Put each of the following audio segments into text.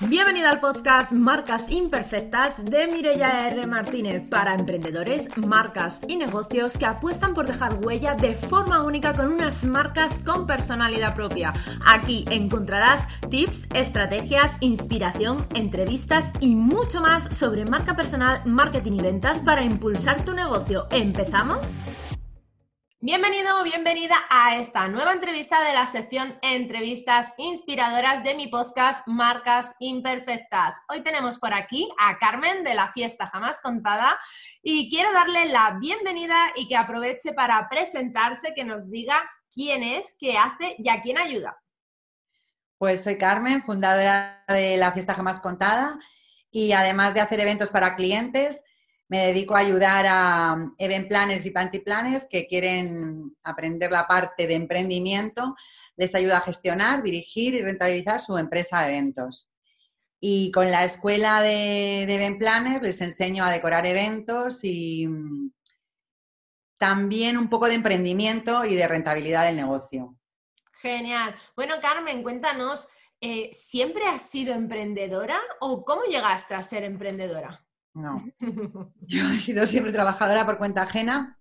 Bienvenida al podcast Marcas Imperfectas de Mireya R. Martínez para emprendedores, marcas y negocios que apuestan por dejar huella de forma única con unas marcas con personalidad propia. Aquí encontrarás tips, estrategias, inspiración, entrevistas y mucho más sobre marca personal, marketing y ventas para impulsar tu negocio. ¿Empezamos? Bienvenido o bienvenida a esta nueva entrevista de la sección Entrevistas Inspiradoras de mi podcast Marcas Imperfectas. Hoy tenemos por aquí a Carmen de la Fiesta Jamás Contada y quiero darle la bienvenida y que aproveche para presentarse, que nos diga quién es, qué hace y a quién ayuda. Pues soy Carmen, fundadora de la Fiesta Jamás Contada y además de hacer eventos para clientes, me dedico a ayudar a event planners y panty planners que quieren aprender la parte de emprendimiento. Les ayuda a gestionar, dirigir y rentabilizar su empresa de eventos. Y con la escuela de, de event planners les enseño a decorar eventos y mm, también un poco de emprendimiento y de rentabilidad del negocio. Genial. Bueno, Carmen, cuéntanos, eh, ¿siempre has sido emprendedora o cómo llegaste a ser emprendedora? No. Yo he sido siempre trabajadora por cuenta ajena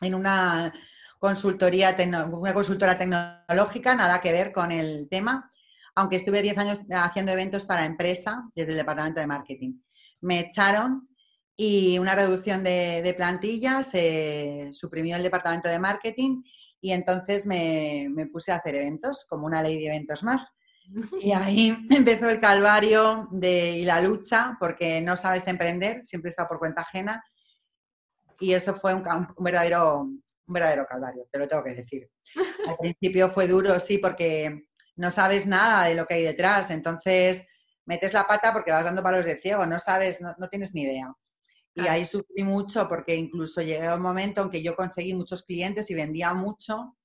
en una consultoría, una consultora tecnológica, nada que ver con el tema, aunque estuve 10 años haciendo eventos para empresa desde el departamento de marketing. Me echaron y una reducción de, de plantilla, se suprimió el departamento de marketing y entonces me, me puse a hacer eventos, como una ley de eventos más. Y ahí empezó el calvario de, y la lucha, porque no sabes emprender, siempre está por cuenta ajena. Y eso fue un, verdadero, un verdadero calvario, te lo tengo que decir. Al principio fue duro, sí, porque no sabes nada de lo que hay detrás. Entonces metes la pata porque vas dando palos de ciego, no sabes, no, no tienes ni idea. Y ahí sufrí mucho porque incluso llegué a un momento en que yo conseguí muchos clientes y vendía mucho,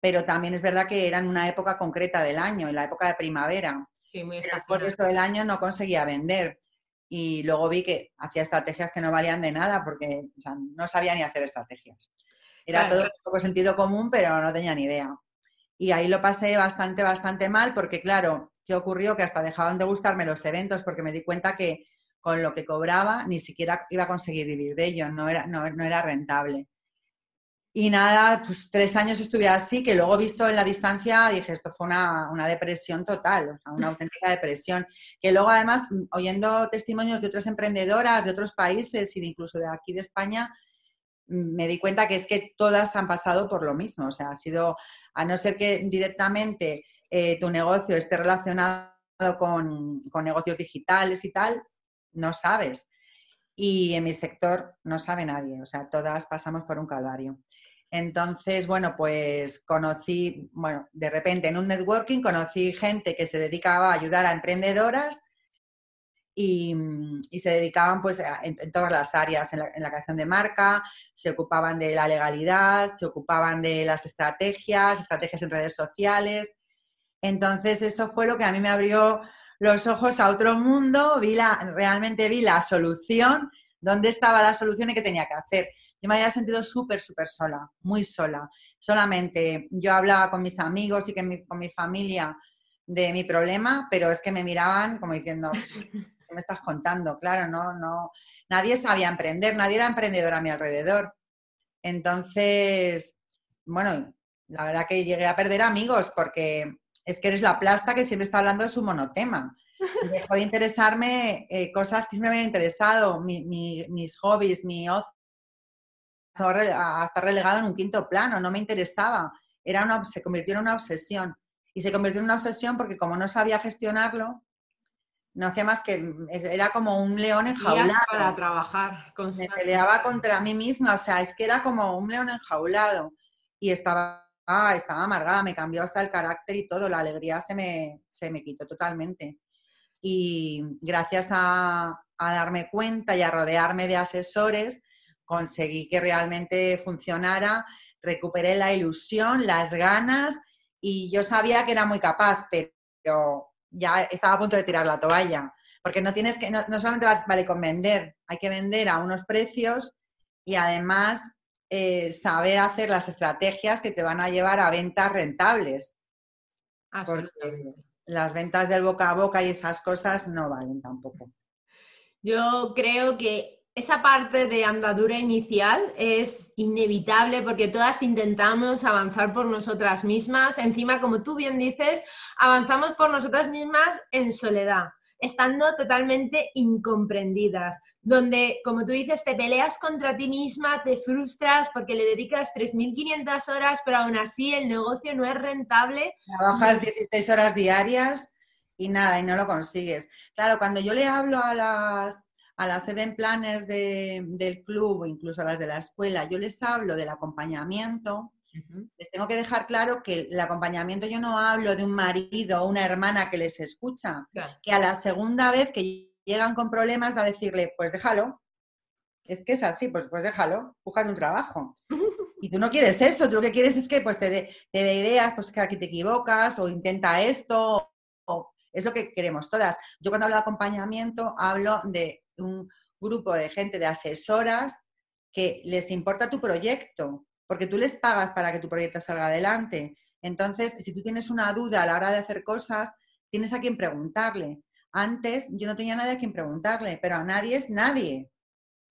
pero también es verdad que era en una época concreta del año, en la época de primavera. Sí, muy Por el resto del año no conseguía vender. Y luego vi que hacía estrategias que no valían de nada porque no sabía ni hacer estrategias. Era todo un poco sentido común, pero no tenía ni idea. Y ahí lo pasé bastante, bastante mal porque, claro, ¿qué ocurrió? Que hasta dejaban de gustarme los eventos porque me di cuenta que con lo que cobraba ni siquiera iba a conseguir vivir de ello, no era, no era rentable. Y nada, pues tres años estuve así, que luego visto en la distancia dije, esto fue una, depresión total, una auténtica depresión. Que luego además, oyendo testimonios de otras emprendedoras de otros países y incluso de aquí de España, me di cuenta que es que todas han pasado por lo mismo. O sea, ha sido, a no ser que directamente eh, tu negocio esté relacionado con, con negocios digitales y tal, no sabes. Y en mi sector no sabe nadie, o sea, todas pasamos por un calvario. Entonces, bueno, pues conocí, bueno, de repente en un networking conocí gente que se dedicaba a ayudar a emprendedoras y, se dedicaban pues en, todas las áreas, en la, creación de marca, se ocupaban de la legalidad, se ocupaban de las estrategias, estrategias en redes sociales. Entonces, eso fue lo que a mí me abrió los ojos a otro mundo, vi la, realmente vi la solución, dónde estaba la solución y qué tenía que hacer yo me había sentido súper, súper sola, muy sola. Solamente yo hablaba con mis amigos y con mi familia de mi problema, pero es que me miraban como diciendo, ¿qué me estás contando? Claro, no, no, nadie sabía emprender, nadie era emprendedor a mi alrededor. Entonces, bueno, la verdad que llegué a perder amigos porque es que eres la plasta que siempre está hablando de su monotema. Dejó de interesarme eh, cosas que me habían interesado, mis hobbies, mi a estar relegado en un quinto plano, no me interesaba, era una, se convirtió en una obsesión. Y se convirtió en una obsesión porque como no sabía gestionarlo, no hacía más que, era como un león enjaulado. Para trabajar. Me peleaba contra mí misma, o sea, es que era como un león enjaulado. Y estaba, ah, estaba amargada, me cambió hasta el carácter y todo, la alegría se me, se me quitó totalmente. Y gracias a, a darme cuenta y a rodearme de asesores, conseguí que realmente funcionara, recuperé la ilusión, las ganas y yo sabía que era muy capaz, pero ya estaba a punto de tirar la toalla, porque no tienes que, no, solamente vale con vender, hay que vender a unos precios y además eh, saber hacer las estrategias que te van a llevar a ventas rentables. las ventas del boca a boca y esas cosas no valen tampoco. Yo creo que esa parte de andadura inicial es inevitable porque todas intentamos avanzar por nosotras mismas. Encima, como tú bien dices, avanzamos por nosotras mismas en soledad estando totalmente incomprendidas, donde, como tú dices, te peleas contra ti misma, te frustras porque le dedicas 3.500 horas, pero aún así el negocio no es rentable. Trabajas 16 horas diarias y nada, y no lo consigues. Claro, cuando yo le hablo a las, a las event planners del club o incluso a las de la escuela, yo les hablo del acompañamiento, les tengo que dejar claro que el acompañamiento yo no hablo de un marido o una hermana que les escucha, que a la segunda vez que llegan con problemas va a decirle, pues déjalo. Es que es así, pues, pues déjalo, búscate un trabajo. Y tú no quieres eso, tú lo que quieres es que pues, te dé de ideas, pues que aquí te equivocas o intenta esto, o, es lo que queremos todas. Yo cuando hablo de acompañamiento hablo de un grupo de gente, de asesoras, que les importa tu proyecto, porque tú les pagas para que tu proyecto salga adelante. Entonces, si tú tienes una duda a la hora de hacer cosas, tienes a quien preguntarle. Antes yo no tenía nadie a quien preguntarle, pero a nadie es nadie.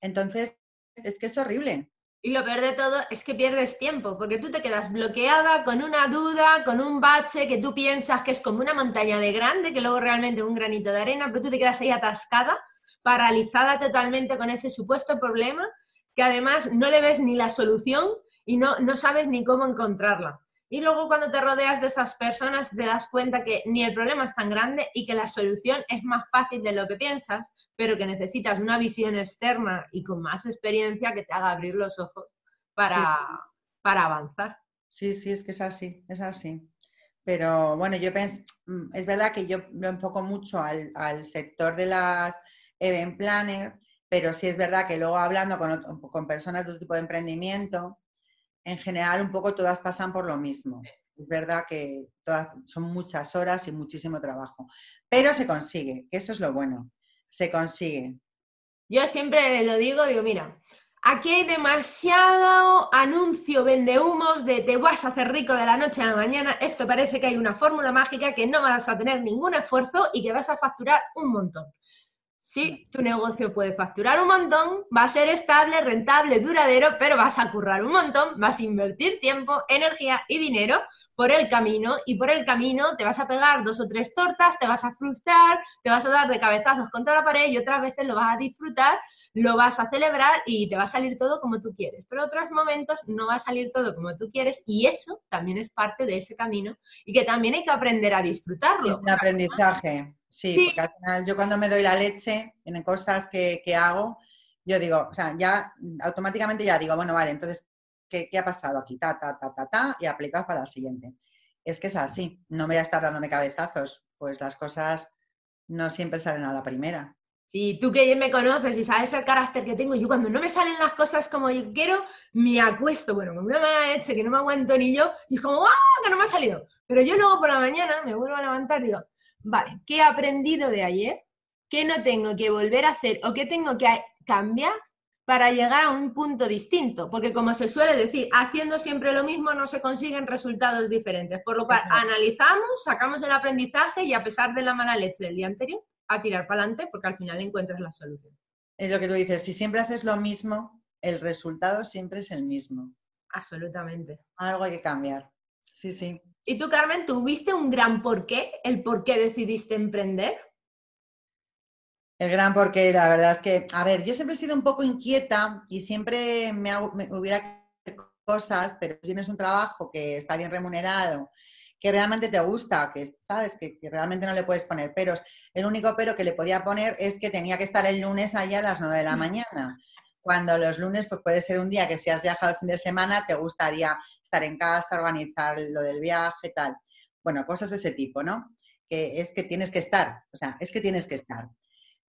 Entonces, es que es horrible. Y lo peor de todo es que pierdes tiempo, porque tú te quedas bloqueada con una duda, con un bache que tú piensas que es como una montaña de grande, que luego realmente un granito de arena, pero tú te quedas ahí atascada, paralizada totalmente con ese supuesto problema, que además no le ves ni la solución y no, no sabes ni cómo encontrarla. Y luego cuando te rodeas de esas personas te das cuenta que ni el problema es tan grande y que la solución es más fácil de lo que piensas, pero que necesitas una visión externa y con más experiencia que te haga abrir los ojos para, para avanzar. Sí, sí, es que es así, es así. Pero bueno, yo pienso, mm, es verdad que yo lo enfoco mucho al, al sector de las event planners, pero sí es verdad que luego hablando con, con personas de otro tipo de emprendimiento, en general un poco todas pasan por lo mismo. Es verdad que todas, son muchas horas y muchísimo trabajo, pero se consigue, que eso es lo bueno, se consigue. Yo siempre lo digo, digo, mira, aquí hay demasiado anuncio, vende humos de te vas a hacer rico de la noche a la mañana. Esto parece que hay una fórmula mágica que no vas a tener ningún esfuerzo y que vas a facturar un montón. Sí, tu negocio puede facturar un montón, va a ser estable, rentable, duradero, pero vas a currar un montón, vas a invertir tiempo, energía y dinero por el camino y por el camino te vas a pegar dos o tres tortas, te vas a frustrar, te vas a dar de cabezazos contra la pared y otras veces lo vas a disfrutar, lo vas a celebrar y te va a salir todo como tú quieres. Pero otros momentos no va a salir todo como tú quieres y eso también es parte de ese camino y que también hay que aprender a disfrutarlo. Un aprendizaje. Sí, porque al final yo cuando me doy la leche en cosas que, hago, yo digo, o sea, ya automáticamente ya digo, bueno, vale, entonces, ¿qué, ha pasado aquí? Ta, ta, ta, ta, ta, y aplicas para la siguiente. Es que es así, no me voy a estar dándome cabezazos, pues las cosas no siempre salen a la primera. Sí, tú que me conoces y sabes el carácter que tengo, yo cuando no me salen las cosas como yo quiero, me acuesto, bueno, con una mala leche que no me aguanto ni yo, y es como, ¡ah! que no me ha salido. Pero yo luego por la mañana me vuelvo a levantar y digo, vale, ¿qué he aprendido de ayer? ¿Qué no tengo que volver a hacer o qué tengo que cambiar para llegar a un punto distinto? Porque como se suele decir, haciendo siempre lo mismo no se consiguen resultados diferentes. Por lo cual, analizamos, sacamos el aprendizaje y a pesar de la mala leche del día anterior, a tirar para adelante porque al final encuentras la solución. Es lo que tú dices, si siempre haces lo mismo, el resultado siempre es el mismo. Absolutamente. Algo hay que cambiar. Sí, sí. ¿Y tú, Carmen, tuviste un gran porqué? ¿El por qué decidiste emprender? El gran porqué, la verdad es que, a ver, yo siempre he sido un poco inquieta y siempre me, hubiera cosas, pero tienes un trabajo que está bien remunerado, que realmente te gusta, que sabes que, realmente no le puedes poner peros. El único pero que le podía poner es que tenía que estar el lunes allá a las 9 de la mañana. Cuando los lunes, pues puede ser un día que si has viajado el fin de semana, te gustaría estar en casa, organizar lo del viaje, tal. Bueno, cosas de ese tipo, ¿no? Que es que tienes que estar, o sea, es que tienes que estar.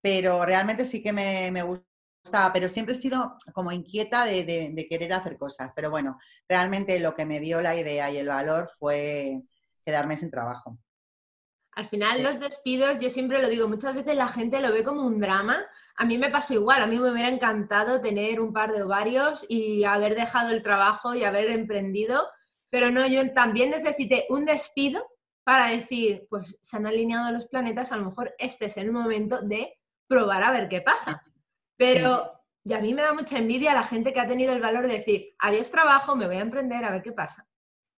Pero realmente sí que me, gustaba, pero siempre he sido como inquieta de, de, querer hacer cosas. Pero bueno, realmente lo que me dio la idea y el valor fue quedarme sin trabajo. Al final los despidos, yo siempre lo digo, muchas veces la gente lo ve como un drama. A mí me pasó igual, a mí me hubiera encantado tener un par de ovarios y haber dejado el trabajo y haber emprendido, pero no, yo también necesité un despido para decir, pues se han alineado los planetas, a lo mejor este es el momento de probar a ver qué pasa. Pero y a mí me da mucha envidia la gente que ha tenido el valor de decir, adiós trabajo, me voy a emprender a ver qué pasa.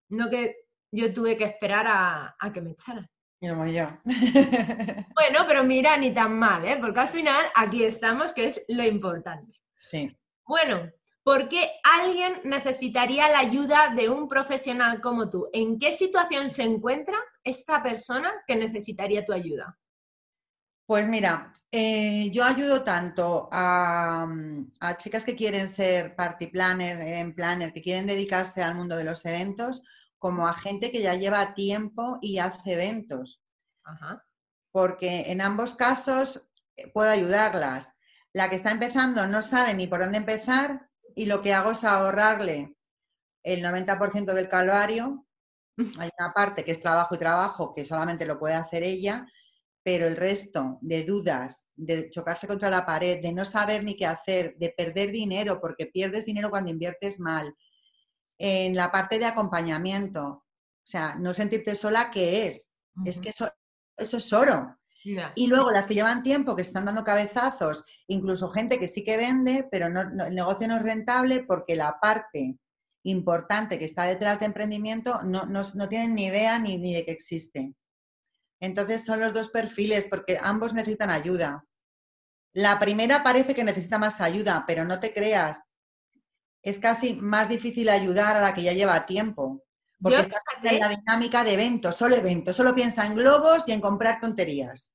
No que yo tuve que esperar a, que me echaran. Como yo. bueno, pero mira, ni tan mal, ¿eh? Porque al final aquí estamos, que es lo importante. Sí. Bueno, ¿por qué alguien necesitaría la ayuda de un profesional como tú? ¿En qué situación se encuentra esta persona que necesitaría tu ayuda? Pues mira, eh, yo ayudo tanto a, chicas que quieren ser party planner, en planner, que quieren dedicarse al mundo de los eventos, como a gente que ya lleva tiempo y hace eventos. Porque en ambos casos eh, puedo ayudarlas. La que está empezando no sabe ni por dónde empezar y lo que hago es ahorrarle el 90% del calvario. Hay una parte que es trabajo y trabajo que solamente lo puede hacer ella pero el resto de dudas, de chocarse contra la pared, de no saber ni qué hacer, de perder dinero, porque pierdes dinero cuando inviertes mal, en la parte de acompañamiento, o sea, no sentirte sola, ¿qué es? Es que eso, es oro. Y luego las que llevan tiempo, que están dando cabezazos, incluso gente que sí que vende, pero el negocio no es rentable porque la parte importante que está detrás de emprendimiento no, no, tienen ni idea ni, ni de que existe. Entonces son los dos perfiles porque ambos necesitan ayuda. La primera parece que necesita más ayuda, pero no te creas. Es casi más difícil ayudar a la que ya lleva tiempo. Porque está en la dinámica de eventos, solo eventos, solo piensa en globos y en comprar tonterías.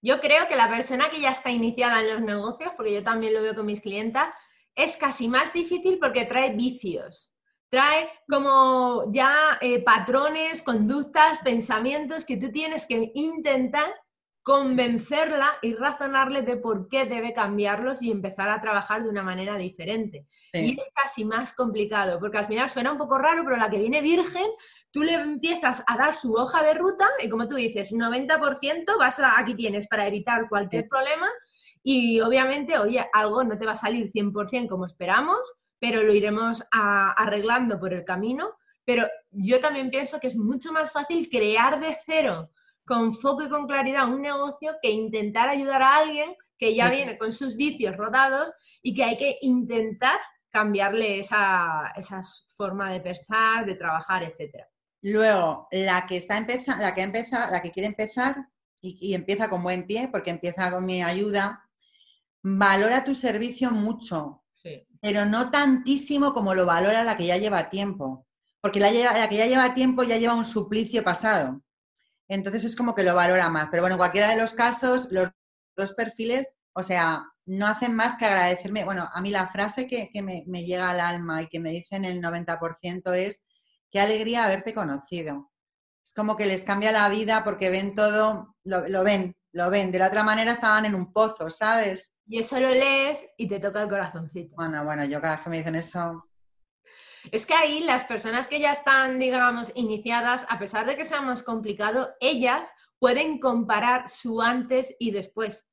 Yo creo que la persona que ya está iniciada en los negocios, porque yo también lo veo con mis clientas, es casi más difícil porque trae vicios trae como ya eh, patrones, conductas, pensamientos que tú tienes que intentar convencerla y razonarle de por qué debe cambiarlos y empezar a trabajar de una manera diferente. Y es casi más complicado, porque al final suena un poco raro, pero la que viene virgen, tú le empiezas a dar su hoja de ruta y como tú dices, 90% vas a, aquí tienes para evitar cualquier problema y obviamente, oye, algo no te va a salir 100% como esperamos, pero lo iremos arreglando por el camino. Pero yo también pienso que es mucho más fácil crear de cero, con foco y con claridad, un negocio que intentar ayudar a alguien que ya viene con sus vicios rodados y que hay que intentar cambiarle esa, forma de pensar, de trabajar, etc. Luego, la que está empezando, la que empieza, la que quiere empezar y, y, empieza con buen pie, porque empieza con mi ayuda, valora tu servicio mucho, pero no tantísimo como lo valora la que ya lleva tiempo, porque la, la, que ya lleva tiempo ya lleva un suplicio pasado. Entonces es como que lo valora más. Pero bueno, en cualquiera de los casos, los dos perfiles, o sea, no hacen más que agradecerme. Bueno, a mí la frase que, me, llega al alma y que me dicen el 90% es, qué alegría haberte conocido. Es como que les cambia la vida porque ven todo, lo ven, lo ven. De la otra manera estaban en un pozo, ¿sabes? Y eso lo lees y te toca el corazoncito. Bueno, bueno, yo cada vez que me dicen eso. Es que ahí las personas que ya están, digamos, iniciadas, a pesar de que sea más complicado, ellas pueden comparar su antes y después.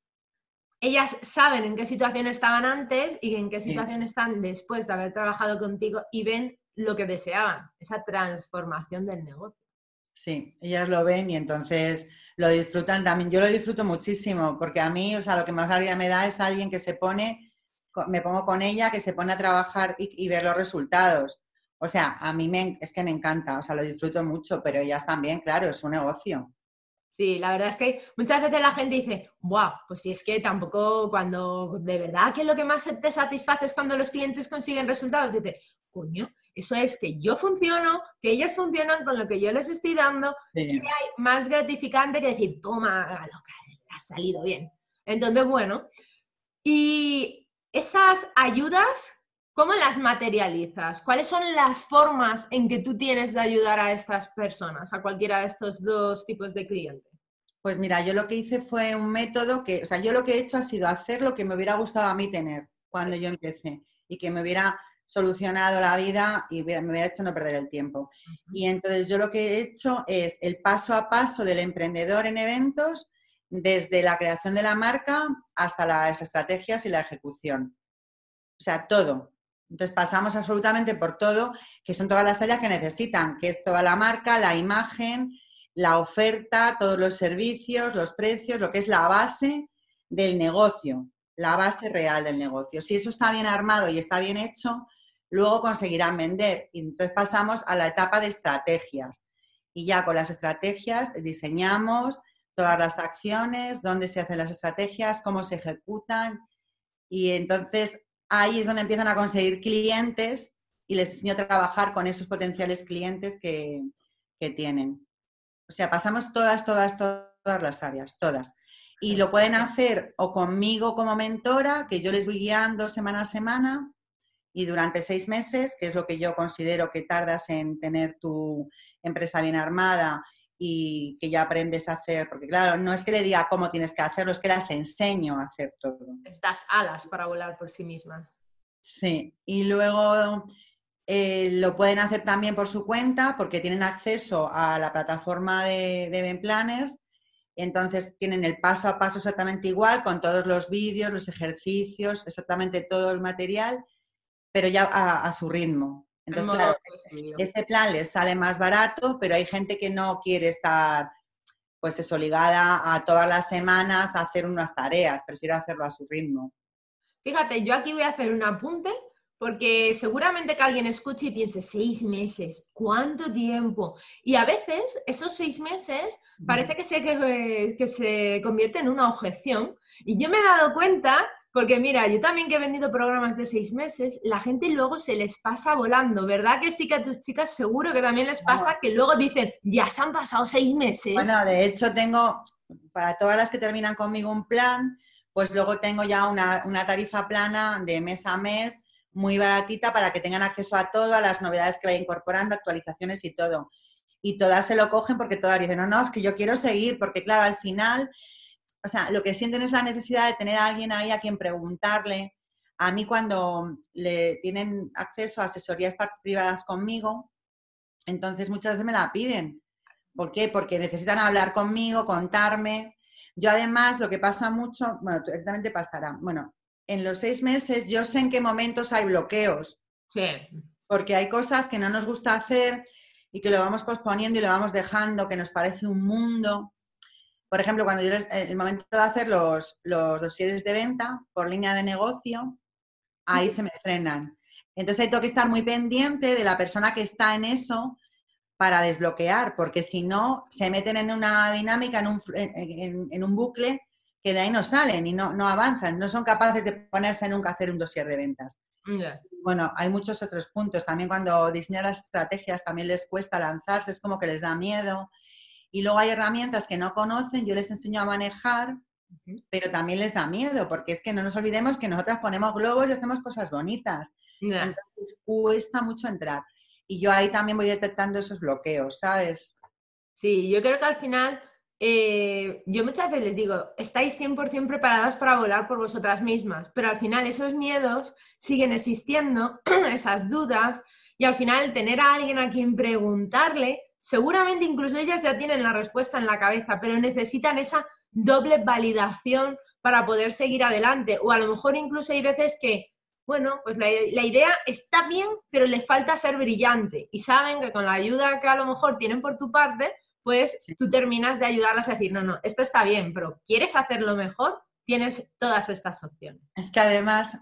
Ellas saben en qué situación estaban antes y en qué situación están después de haber trabajado contigo y ven lo que deseaban, esa transformación del negocio. Sí, ellas lo ven y entonces lo disfrutan también. Yo lo disfruto muchísimo porque a mí, o sea, lo que más alegría me da es alguien que se pone, me pongo con ella, que se pone a trabajar y, ver los resultados. O sea, a mí me, es que me encanta, o sea, lo disfruto mucho, pero ellas también, claro, es un negocio. Sí, la verdad es que muchas veces la gente dice, ¡buah! Pues si es que tampoco cuando de verdad que lo que más te satisface es cuando los clientes consiguen resultados, dice, coño, eso es que yo funciono, que ellas funcionan con lo que yo les estoy dando, y hay más gratificante que decir, toma, lo que ha salido bien. Entonces, bueno, y esas ayudas, ¿cómo las materializas? ¿Cuáles son las formas en que tú tienes de ayudar a estas personas, a cualquiera de estos dos tipos de clientes? Pues mira, yo lo que hice fue un método que, o sea, yo lo que he hecho ha sido hacer lo que me hubiera gustado a mí tener cuando yo empecé y que me hubiera solucionado la vida y me hubiera hecho no perder el tiempo. Y entonces yo lo que he hecho es el paso a paso del emprendedor en eventos, desde la creación de la marca hasta las estrategias y la ejecución. O sea, todo. Entonces pasamos absolutamente por todo, que son todas las áreas que necesitan, que es toda la marca, la imagen, la oferta, todos los servicios, los precios, lo que es la base del negocio, la base real del negocio. Si eso está bien armado y está bien hecho, luego conseguirán vender. Y entonces pasamos a la etapa de estrategias. Y ya con las estrategias diseñamos todas las acciones, dónde se hacen las estrategias, cómo se ejecutan. Y entonces ahí es donde empiezan a conseguir clientes y les enseño a trabajar con esos potenciales clientes que, que tienen. O sea, pasamos todas, todas, todas las áreas, todas. Y lo pueden hacer o conmigo como mentora, que yo les voy guiando semana a semana, y durante seis meses, que es lo que yo considero que tardas en tener tu empresa bien armada y que ya aprendes a hacer, porque claro, no es que le diga cómo tienes que hacerlo, es que las enseño a hacer todo. Estas alas para volar por sí mismas. Sí, y luego eh, lo pueden hacer también por su cuenta porque tienen acceso a la plataforma de, de Event Planners. Entonces tienen el paso a paso exactamente igual con todos los vídeos, los ejercicios, exactamente todo el material, pero ya a, su ritmo. Entonces, claro, ese plan les sale más barato, pero hay gente que no quiere estar, pues eso, ligada a todas las semanas a hacer unas tareas, prefiere hacerlo a su ritmo. Fíjate, yo aquí voy a hacer un apunte porque seguramente que alguien escuche y piense, seis meses, ¿cuánto tiempo? Y a veces esos seis meses parece que se, que, se convierte en una objeción. Y yo me he dado cuenta, porque mira, yo también que he vendido programas de seis meses, la gente luego se les pasa volando, ¿verdad? Que sí que a tus chicas seguro que también les pasa que luego dicen, ya se han pasado seis meses. Bueno, de hecho tengo, para todas las que terminan conmigo un plan, pues luego tengo ya una, una tarifa plana de mes a mes muy baratita para que tengan acceso a todas las novedades que vaya incorporando, actualizaciones y todo. Y todas se lo cogen porque todas dicen, no, no, es que yo quiero seguir, porque claro, al final, o sea, lo que sienten es la necesidad de tener a alguien ahí a quien preguntarle. A mí cuando le tienen acceso a asesorías privadas conmigo, entonces muchas veces me la piden. ¿Por qué? Porque necesitan hablar conmigo, contarme. Yo además, lo que pasa mucho, bueno, también te pasará, bueno, en los seis meses yo sé en qué momentos hay bloqueos. Sí. Porque hay cosas que no nos gusta hacer y que lo vamos posponiendo y lo vamos dejando, que nos parece un mundo. Por ejemplo, cuando yo el momento de hacer los, los dosieres de venta por línea de negocio, ahí se me frenan. Entonces tengo que estar muy pendiente de la persona que está en eso para desbloquear, porque si no, se meten en una dinámica, en un, en un bucle que de ahí no salen y no, no avanzan, no son capaces de ponerse nunca a hacer un dossier de ventas. Bueno, hay muchos otros puntos. También cuando diseñan las estrategias también les cuesta lanzarse, es como que les da miedo. Y luego hay herramientas que no conocen, yo les enseño a manejar, pero también les da miedo, porque es que no nos olvidemos que nosotras ponemos globos y hacemos cosas bonitas. Entonces cuesta mucho entrar. Y yo ahí también voy detectando esos bloqueos, ¿sabes? Sí, yo creo que al final eh, yo muchas veces les digo, estáis 100% preparadas para volar por vosotras mismas, pero al final esos miedos siguen existiendo, esas dudas, y al final tener a alguien a quien preguntarle, seguramente incluso ellas ya tienen la respuesta en la cabeza, pero necesitan esa doble validación para poder seguir adelante. O a lo mejor incluso hay veces que, bueno, pues la, la idea está bien, pero le falta ser brillante, y saben que con la ayuda que a lo mejor tienen por tu parte, pues tú terminas de ayudarlas a decir, no, no, esto está bien, pero ¿quieres hacerlo mejor? Tienes todas estas opciones. Es que además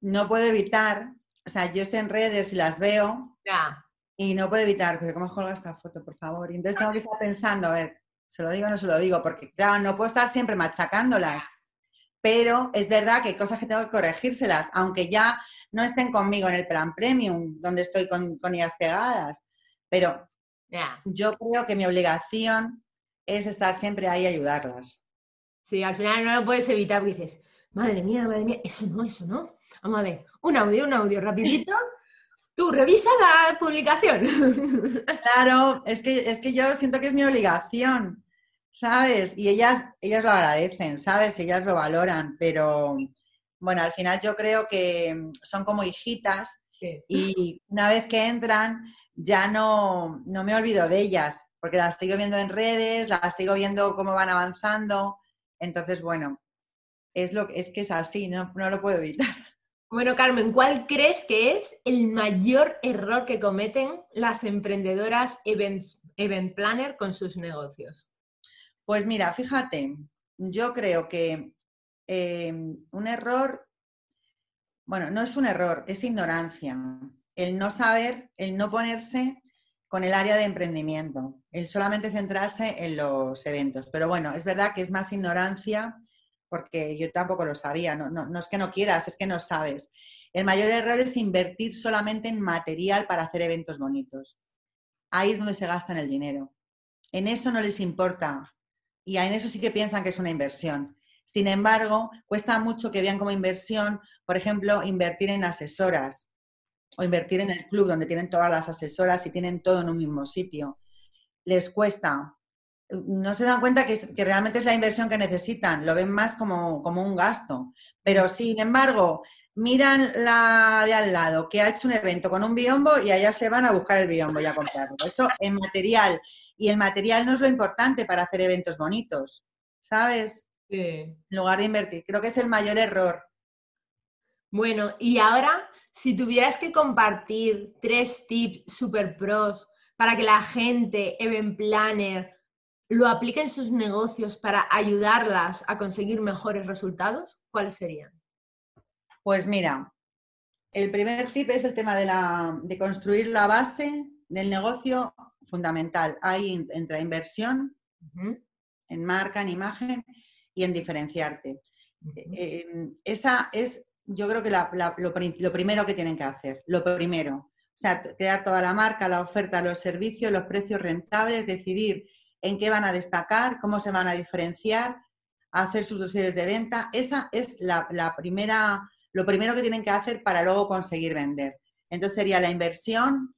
no puedo evitar, o sea, yo estoy en redes y las veo y no puedo evitar, pero ¿cómo colga esta foto, por favor? Y entonces tengo que estar pensando, a ver, ¿se lo digo o no se lo digo? Porque claro, no puedo estar siempre machacándolas, pero es verdad que hay cosas que tengo que corregírselas, aunque ya no estén conmigo en el plan premium, donde estoy con, con ellas pegadas. Pero yo creo que mi obligación es estar siempre ahí y ayudarlas. Sí, al final no lo puedes evitar dices, madre mía, madre mía, eso no, eso no. Vamos a ver, un audio, un audio, rapidito. Tú, revisa la publicación. Claro, es que, es que yo siento que es mi obligación, ¿sabes? Y ellas, ellas lo agradecen, ¿sabes? Ellas lo valoran, pero bueno, al final yo creo que son como hijitas y una vez que entran, ya no, no me olvido de ellas, porque las sigo viendo en redes, las sigo viendo cómo van avanzando. Entonces, bueno, es, lo, es que es así, no, no lo puedo evitar. Bueno, Carmen, ¿cuál crees que es el mayor error que cometen las emprendedoras event planner con sus negocios? Pues mira, fíjate, yo creo que eh, un error, bueno, no es un error, es ignorancia. El no saber, el no ponerse con el área de emprendimiento, el solamente centrarse en los eventos. Pero bueno, es verdad que es más ignorancia porque yo tampoco lo sabía, no, es que no quieras, es que no sabes. El mayor error es invertir solamente en material para hacer eventos bonitos. Ahí es donde se gastan el dinero. En eso no les importa y en eso sí que piensan que es una inversión. Sin embargo, cuesta mucho que vean como inversión, por ejemplo, invertir en asesoras o invertir en el club donde tienen todas las asesoras y tienen todo en un mismo sitio. Les cuesta. No se dan cuenta que, realmente es la inversión que necesitan, lo ven más como, como un gasto. Pero sin embargo, miran la de al lado que ha hecho un evento con un biombo y allá se van a buscar el biombo y a comprarlo. Eso en material y el material no es lo importante para hacer eventos bonitos, ¿sabes? Sí. En lugar de invertir. Creo que es el mayor error. Bueno, y ahora, si tuvieras que compartir tres tips super pros para que la gente, event planner, lo aplique en sus negocios para ayudarlas a conseguir mejores resultados, ¿cuáles serían? Pues mira, el primer tip es el tema de, la, de construir la base del negocio fundamental. Ahí entra inversión en marca, en imagen y en diferenciarte. Eh, em, esa es, yo creo que lo, primero que tienen que hacer, lo primero. O sea, crear toda la marca, la oferta, los servicios, los precios rentables, decidir en qué van a destacar, cómo se van a diferenciar, hacer sus dosis de venta. Esa es la, primera, lo primero que tienen que hacer para luego conseguir vender. Entonces sería la inversión,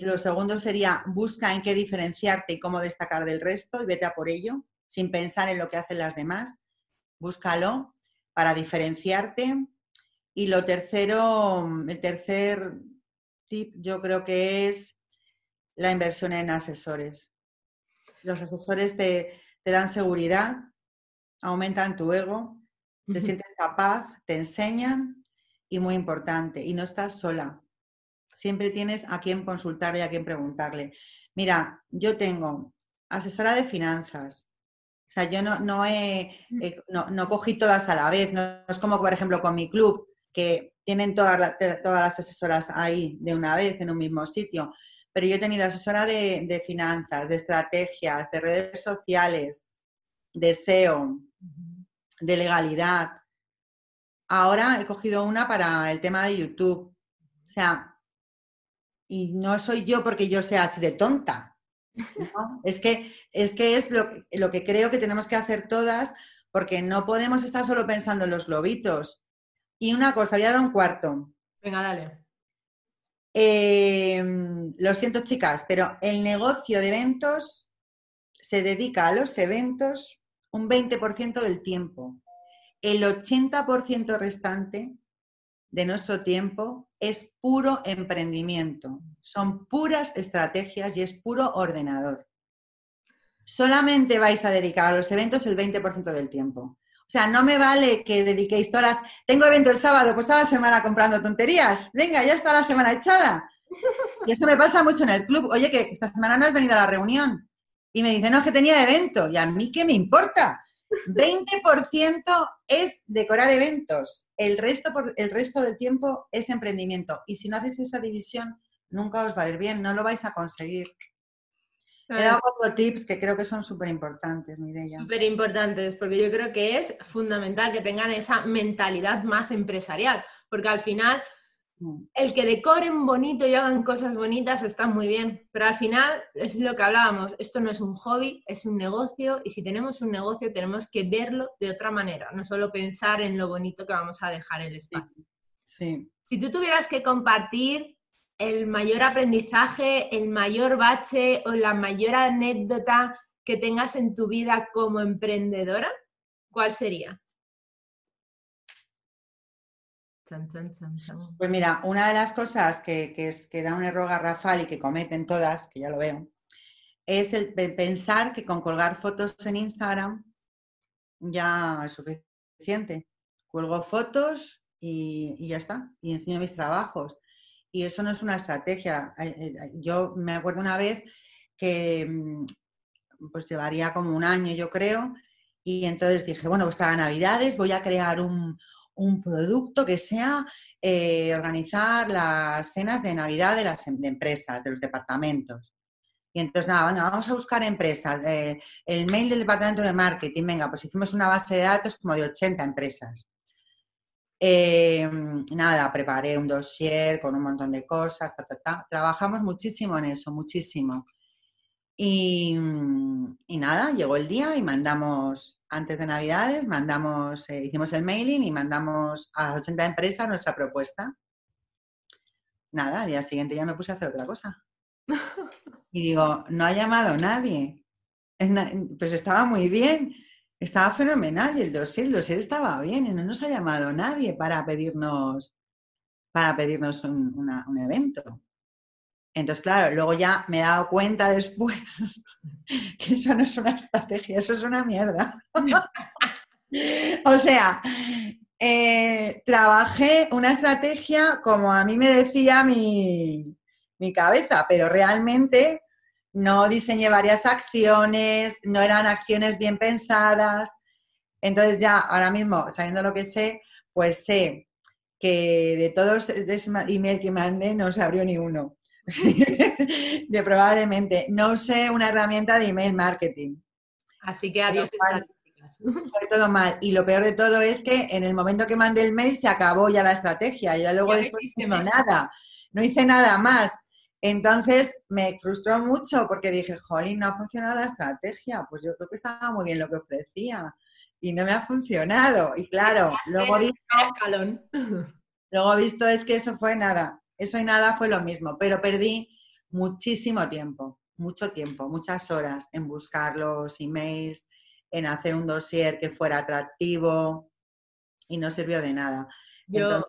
lo segundo sería busca en qué diferenciarte y cómo destacar del resto y vete a por ello, sin pensar en lo que hacen las demás. Búscalo para diferenciarte. Y lo tercero, el tercer tip yo creo que es la inversión en asesores. Los asesores te, te dan seguridad, aumentan tu ego, te sientes capaz, te enseñan y muy importante, y no estás sola siempre tienes a quién consultar y a quién preguntarle. Mira, yo tengo asesora de finanzas. O sea, yo no, no, he, mm. no, cogí todas a la vez. No es como, por ejemplo, con mi club, que tienen todas, todas las asesoras ahí de una vez en un mismo sitio. Pero yo he tenido asesora de, de finanzas, de estrategias, de redes sociales, de SEO, de legalidad. Ahora he cogido una para el tema de YouTube. O sea, y no soy yo porque yo sea así de tonta. es que es, que es lo, lo, que creo que tenemos que hacer todas porque no podemos estar solo pensando en los lobitos. Y una cosa, voy a dar un cuarto. Venga, dale. Em, lo siento, chicas, pero el negocio de eventos se dedica a los eventos un 20% del tiempo. El 80% restante de nuestro tiempo es puro emprendimiento, son puras estrategias y es puro ordenador. Solamente vais a dedicar a los eventos el 20% del tiempo. O sea, no me vale que dediquéis las... Tengo evento el sábado, pues toda la semana comprando tonterías. Venga, ya está la semana echada. Y esto me pasa mucho en el club. Oye, que esta semana no has venido a la reunión. Y me dicen, no, que tenía evento. ¿Y a mí qué me importa? 20% es decorar eventos, el resto, por, el resto del tiempo es emprendimiento. Y si no haces esa división, nunca os va a ir bien, no lo vais a conseguir. He dado cuatro tips que creo que son súper importantes, Mireia. Súper importantes, porque yo creo que es fundamental que tengan esa mentalidad más empresarial, porque al final Mm. El que decoren bonito y hagan cosas bonitas está muy bien, pero al final es lo que hablábamos, esto no es un hobby, es un negocio y si tenemos un negocio tenemos que verlo de otra manera, no solo pensar en lo bonito que vamos a dejar el espacio. Si tú tuvieras que compartir el mayor aprendizaje, el mayor bache o la mayor anécdota que tengas en tu vida como emprendedora, ¿cuál sería? Pues mira, una de las cosas que, que da un error garrafal y que cometen todas, que ya lo veo, es el pensar que con colgar fotos en Instagram ya es suficiente. Cuelgo fotos y, ya está, y enseño mis trabajos. Y eso no es una estrategia. Yo me acuerdo una vez que mm, pues llevaría como un año, yo creo, y entonces dije, bueno, pues para Navidades voy a crear un, producto que sea eh, organizar las cenas de Navidad de las em, empresas, de los departamentos. Y entonces, nada, vamos a buscar empresas. Eh, el mail del departamento de marketing, venga, pues hicimos una base de datos como de 80 empresas. Eh, nada, preparé un dossier con un montón de cosas, trabajamos muchísimo en eso, muchísimo. Y, nada, llegó el día y mandamos, antes de Navidades, mandamos, eh, hicimos el mailing y mandamos a las 80 empresas nuestra propuesta. Nada, al día siguiente ya me puse a hacer otra cosa. Y digo, no ha llamado nadie. Pues estaba muy bien. Estaba fenomenal y el dossier, el dossier estaba bien y no nos ha llamado nadie para pedirnos, para pedirnos un, evento. Entonces, claro, luego ya me he dado cuenta después que eso no es una estrategia, eso es una mierda. o sea, eh, trabajé una estrategia como a mí me decía mi, mi cabeza, pero realmente no diseñé varias acciones, no eran acciones bien pensadas. Entonces ya ahora mismo, sabiendo lo que sé, pues sé que de todos los emails que mandé no se abrió ni uno. de probablemente. No sé una herramienta de email marketing. Así que adiós estadísticas. Fue todo mal. Y lo peor de todo es que en el momento que mandé el mail se acabó ya la estrategia. Y ya luego después no hice nada. No hice nada más. Entonces me frustró mucho porque dije, jolín, no ha funcionado la estrategia. Pues yo creo que estaba muy bien lo que ofrecía y no me ha funcionado. Y claro, luego visto, luego visto es que eso fue nada. Eso y nada fue lo mismo, pero perdí muchísimo tiempo, mucho tiempo, muchas horas en buscar los emails, en hacer un dossier que fuera atractivo y no sirvió de nada. Yo,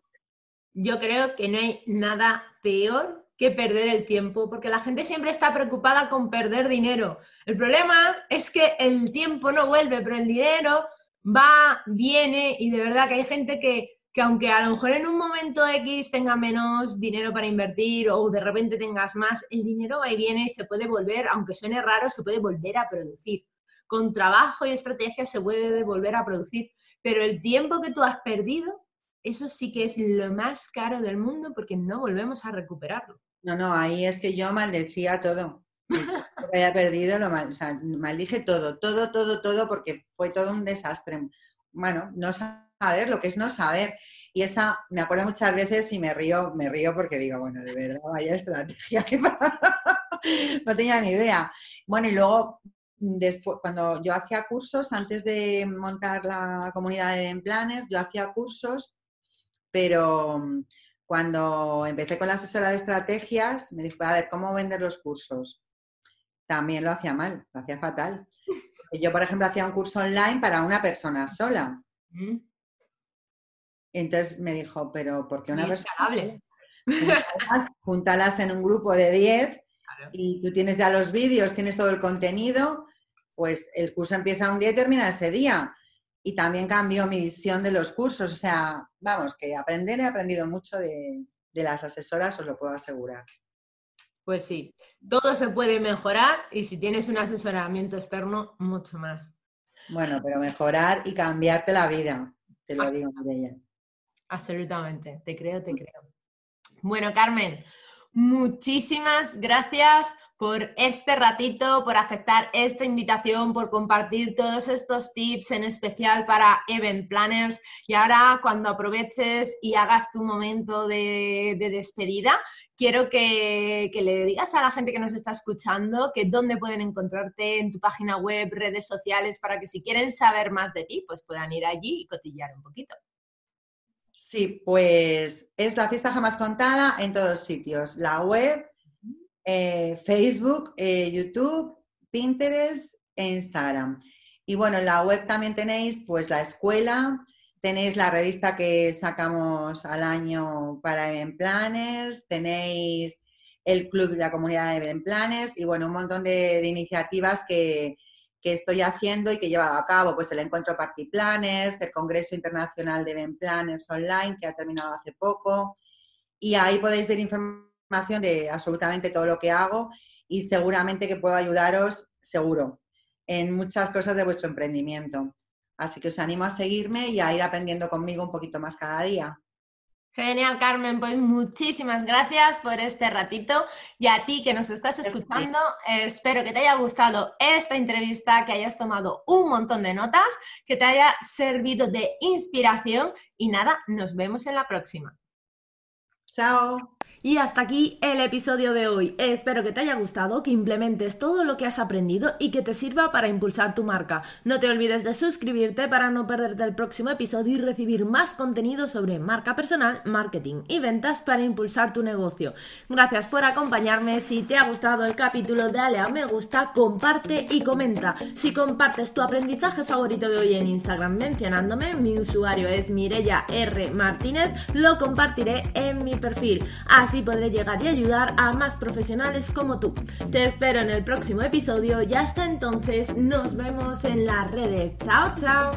yo creo que no hay nada peor que perder el tiempo, porque la gente siempre está preocupada con perder dinero. El problema es que el tiempo no vuelve, pero el dinero va, viene y de verdad que hay gente que, que aunque a lo mejor en un momento X tenga menos dinero para invertir o de repente tengas más, el dinero va y viene y se puede volver, aunque suene raro, se puede volver a producir. Con trabajo y estrategia se puede volver a producir, pero el tiempo que tú has perdido, eso sí que es lo más caro del mundo porque no volvemos a recuperarlo. No, no, ahí es que yo maldecía todo. había perdido, lo mal, o sea, maldije todo, todo, todo, todo, porque fue todo un desastre. Bueno, no saber lo que es no saber. Y esa, me acuerdo muchas veces y me río, me río porque digo, bueno, de verdad, vaya estrategia que no tenía ni idea. Bueno, y luego, después, cuando yo hacía cursos, antes de montar la comunidad de planes, yo hacía cursos, pero cuando empecé con la asesora de estrategias, me dijo, a ver, ¿cómo vender los cursos? También lo hacía mal, lo hacía fatal. Yo, por ejemplo, hacía un curso online para una persona sola. Mm. Entonces me dijo, pero ¿por qué una persona? Júntalas, en un grupo de 10 y tú tienes ya los vídeos, tienes todo el contenido, pues el curso empieza un día y termina ese día y también cambió mi visión de los cursos. O sea, vamos, que aprender he aprendido mucho de, las asesoras, os lo puedo asegurar. Pues sí, todo se puede mejorar y si tienes un asesoramiento externo, mucho más. Bueno, pero mejorar y cambiarte la vida, te lo digo, ella. Absolutamente, te creo, te creo. Bueno, Carmen, muchísimas gracias por este ratito, por aceptar esta invitación, por compartir todos estos tips, en especial para event planners. Y ahora, cuando aproveches y hagas tu momento de, despedida, quiero que, le digas a la gente que nos está escuchando que dónde pueden encontrarte en tu página web, redes sociales, para que si quieren saber más de ti, pues puedan ir allí y cotillar un poquito. Sí, pues es la fiesta jamás contada en todos sitios. La web, eh, Facebook, eh, YouTube, Pinterest e Instagram. Y bueno, en la web también tenéis pues la escuela, tenéis la revista que sacamos al año para Event Planners, tenéis el club de la comunidad de Event Planners y bueno, un montón de, iniciativas que, que estoy haciendo y que he llevado a cabo, pues el encuentro Party Planners, el Congreso Internacional de Ben Planners Online, que ha terminado hace poco, y ahí podéis ver información de absolutamente todo lo que hago y seguramente que puedo ayudaros, seguro, en muchas cosas de vuestro emprendimiento. Así que os animo a seguirme y a ir aprendiendo conmigo un poquito más cada día. Genial, Carmen. Pues muchísimas gracias por este ratito. Y a ti que nos estás escuchando, espero que te haya gustado esta entrevista, que hayas tomado un montón de notas, que te haya servido de inspiración. Y nada, nos vemos en la próxima. Chao. Y hasta aquí el episodio de hoy. Espero que te haya gustado, que implementes todo lo que has aprendido y que te sirva para impulsar tu marca. No te olvides de suscribirte para no perderte el próximo episodio y recibir más contenido sobre marca personal, marketing y ventas para impulsar tu negocio. Gracias por acompañarme. Si te ha gustado el capítulo, dale a me gusta, comparte y comenta. Si compartes tu aprendizaje favorito de hoy en Instagram mencionándome, mi usuario es Mirella R. Martínez, lo compartiré en mi perfil. Así podré llegar y ayudar a más profesionales como tú. Te espero en el próximo episodio y hasta entonces nos vemos en las redes. Chao, chao.